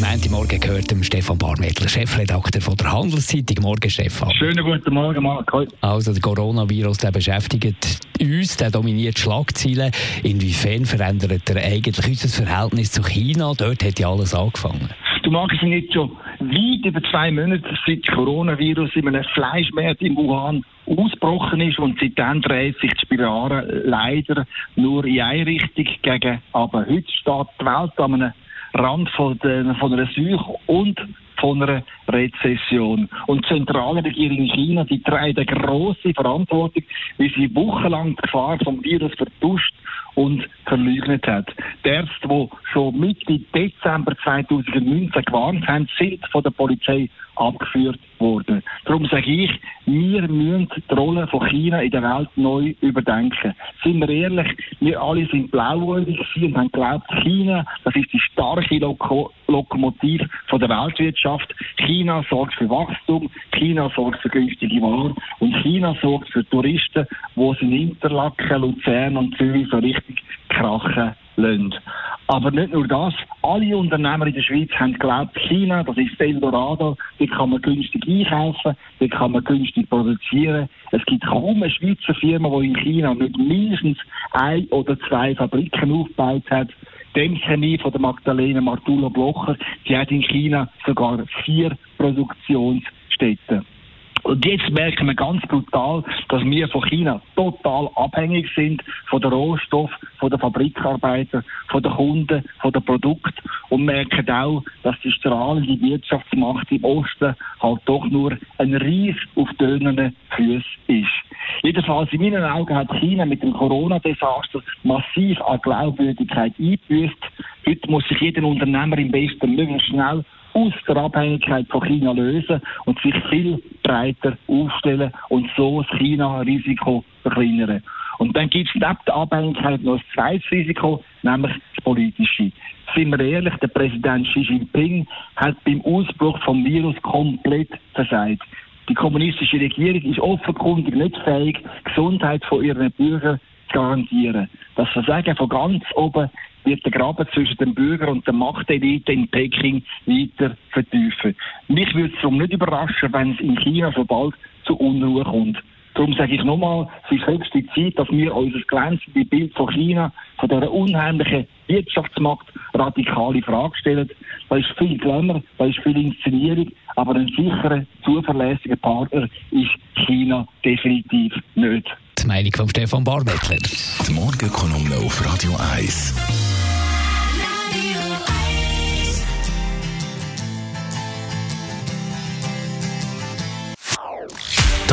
Der Montagmorgen gehört dem Stefan Barmettler, Chefredakteur von der Handelszeitung. Morgen, Stefan. Schönen guten Morgen, Marc. Also, der Coronavirus der beschäftigt uns, der dominiert Schlagzeilen. Inwiefern verändert er eigentlich unser Verhältnis zu China? Dort hat ja alles angefangen. Du magst es nicht schon weit über zwei Monate seit Coronavirus in einem Fleischmarkt in Wuhan ausgebrochen ist und seitdem dreht sich die Spirale leider nur in eine Richtung gegen. Aber heute steht die Welt an einem Rand von, der, von einer Seuche und von einer Rezession. Und die Zentralregierung in China, die trägt eine grosse Verantwortung, wie sie wochenlang die Gefahr vom Virus vertuscht und verleugnet hat. Die Ärzte, die schon Mitte Dezember 2019 gewarnt haben, sind von der Polizei abgeführt worden. Darum sage ich, wir müssen die Rolle von China in der Welt neu überdenken. Sind wir ehrlich, wir alle sind blauäugig und haben geglaubt, China, das ist die starke Loko Lokomotive von der Weltwirtschaft. China sorgt für Wachstum, China sorgt für günstige Waren und China sorgt für Touristen, sie in Interlaken, Luzern und Zürich so richtig krachen lassen. Aber nicht nur das. Alle Unternehmer in der Schweiz haben geglaubt, China, das ist Eldorado, dort kann man günstig einkaufen, dort kann man günstig produzieren. Es gibt kaum eine Schweizer Firma, die in China nicht mindestens ein oder zwei Fabriken aufgebaut hat. Dem Chemie von der Magdalena Martulo Blocher, die hat in China sogar vier Produktionsstätten. Und jetzt merken wir ganz brutal, dass wir von China total abhängig sind von den Rohstoffen, von den Fabrikarbeitern, von den Kunden, von den Produkten und merken auch, dass die strahlende Wirtschaftsmacht im Osten halt doch nur ein Ries auf dönenden Füßen ist. Jedenfalls in meinen Augen hat China mit dem Corona-Desaster massiv an Glaubwürdigkeit eingebüßt. Heute muss sich jeder Unternehmer im Westen möglichst schnell aus der Abhängigkeit von China lösen und sich viel breiter aufstellen und so das China-Risiko verkleinern. Und dann gibt es neben der Abhängigkeit noch ein zweites Risiko, nämlich das politische. Sind wir ehrlich, der Präsident Xi Jinping hat beim Ausbruch vom Virus komplett versagt. Die kommunistische Regierung ist offenkundig nicht fähig, die Gesundheit von ihren Bürgern zu garantieren. Das Versagen von ganz oben wird der Graben zwischen dem Bürger und der Machtelite in Peking weiter vertiefen. Mich würde es darum nicht überraschen, wenn es in China so bald zu Unruhe kommt. Darum sage ich nochmal, es ist höchste Zeit, dass wir unser glänzendes Bild von China, von dieser unheimlichen Wirtschaftsmacht, radikale Frage stellen. Da ist viel Glamour, da ist viel Inszenierung, aber ein sicherer, zuverlässiger Partner ist China definitiv nicht. Die Meinung von Stefan Barmettler. Die Morgenkolumne auf Radio 1.